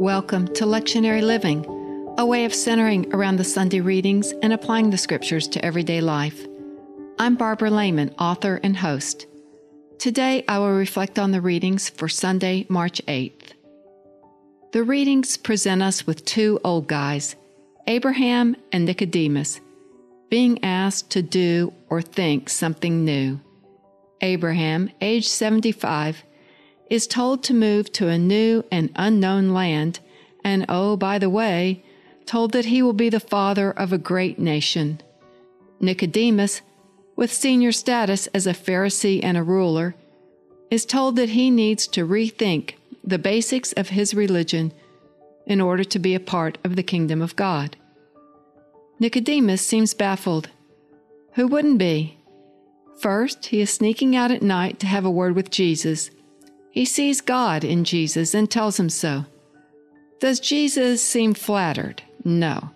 Welcome to Lectionary Living, a way of centering around the Sunday readings and applying the scriptures to everyday life. I'm Barbara Lehman, author and host. Today I will reflect on the readings for Sunday, March 8th. The readings present us with two old guys, Abraham and Nicodemus, being asked to do or think something new. Abraham, age 75, is told to move to a new and unknown land, and oh, by the way, told that he will be the father of a great nation. Nicodemus, with senior status as a Pharisee and a ruler, is told that he needs to rethink the basics of his religion in order to be a part of the kingdom of God. Nicodemus seems baffled. Who wouldn't be? First, he is sneaking out at night to have a word with Jesus he sees God in Jesus and tells him so. Does Jesus seem flattered? No.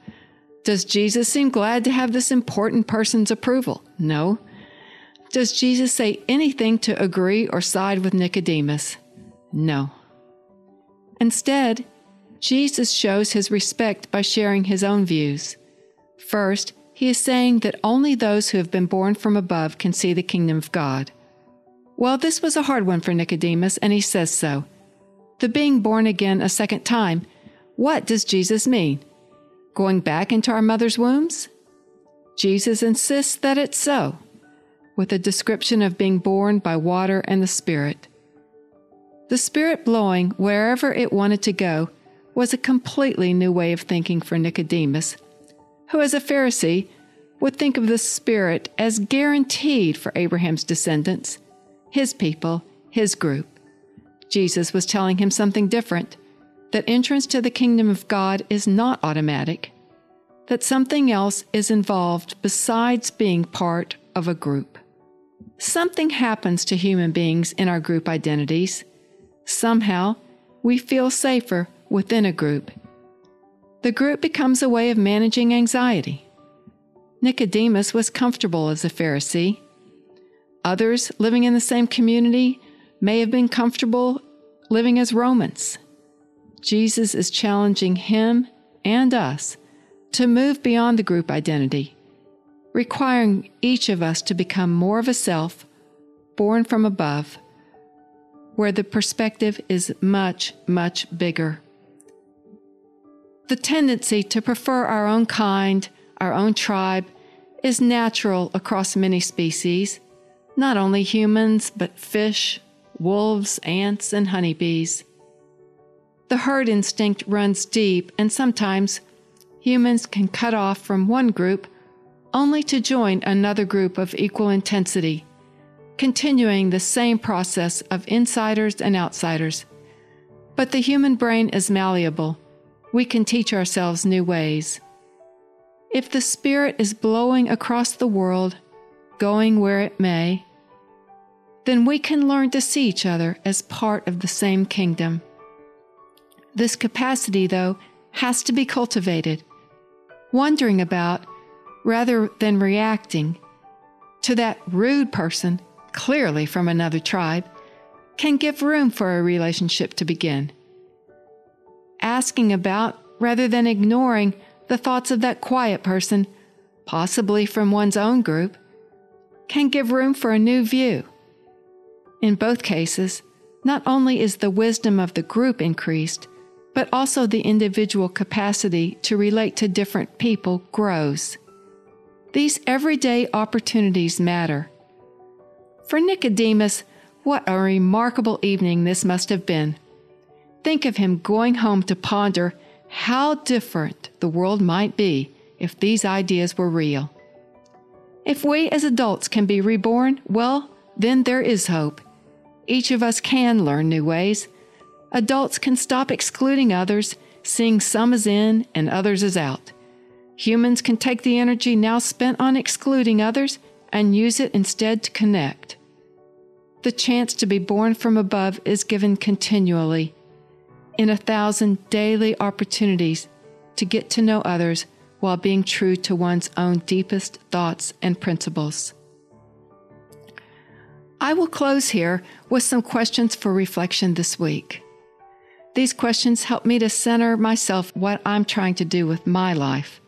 Does Jesus seem glad to have this important person's approval? No. Does Jesus say anything to agree or side with Nicodemus? No. Instead, Jesus shows his respect by sharing his own views. First, he is saying that only those who have been born from above can see the kingdom of God. Well, this was a hard one for Nicodemus, and he says so. The being born again a second time, what does Jesus mean? Going back into our mother's wombs? Jesus insists that it's so, with a description of being born by water and the Spirit. The Spirit blowing wherever it wanted to go was a completely new way of thinking for Nicodemus, who, as a Pharisee, would think of the Spirit as guaranteed for Abraham's descendants his people, his group. Jesus was telling him something different that entrance to the kingdom of God is not automatic, that something else is involved besides being part of a group. Something happens to human beings in our group identities. Somehow, we feel safer within a group. The group becomes a way of managing anxiety. Nicodemus was comfortable as a Pharisee. Others living in the same community may have been comfortable living as Romans. Jesus is challenging him and us to move beyond the group identity, requiring each of us to become more of a self born from above, where the perspective is much, much bigger. The tendency to prefer our own kind, our own tribe, is natural across many species not only humans, but fish, wolves, ants, and honeybees. The herd instinct runs deep, and sometimes humans can cut off from one group only to join another group of equal intensity, continuing the same process of insiders and outsiders. But the human brain is malleable. We can teach ourselves new ways. If the Spirit is blowing across the world, going where it may, then we can learn to see each other as part of the same kingdom. This capacity, though, has to be cultivated, wondering about rather than reacting to that rude person, clearly from another tribe, can give room for a relationship to begin. Asking about rather than ignoring the thoughts of that quiet person, possibly from one's own group, can give room for a new view. In both cases, not only is the wisdom of the group increased, but also the individual capacity to relate to different people grows. These everyday opportunities matter. For Nicodemus, what a remarkable evening this must have been. Think of him going home to ponder how different the world might be if these ideas were real. If we as adults can be reborn, well, then there is hope. Each of us can learn new ways. Adults can stop excluding others, seeing some as in and others as out. Humans can take the energy now spent on excluding others and use it instead to connect. The chance to be born from above is given continually in a thousand daily opportunities to get to know others while being true to one's own deepest thoughts and principles. I will close here with some questions for reflection this week. These questions help me to center myself what I'm trying to do with my life.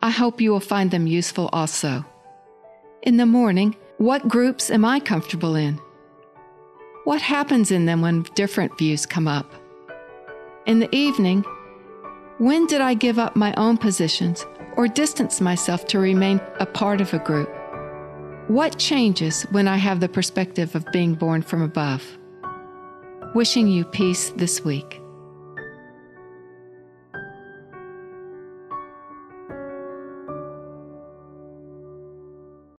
I hope you will find them useful also. In the morning, what groups am I comfortable in? What happens in them when different views come up? In the evening, when did I give up my own positions or distance myself to remain a part of a group? What changes when I have the perspective of being born from above? Wishing you peace this week.